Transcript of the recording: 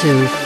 Two.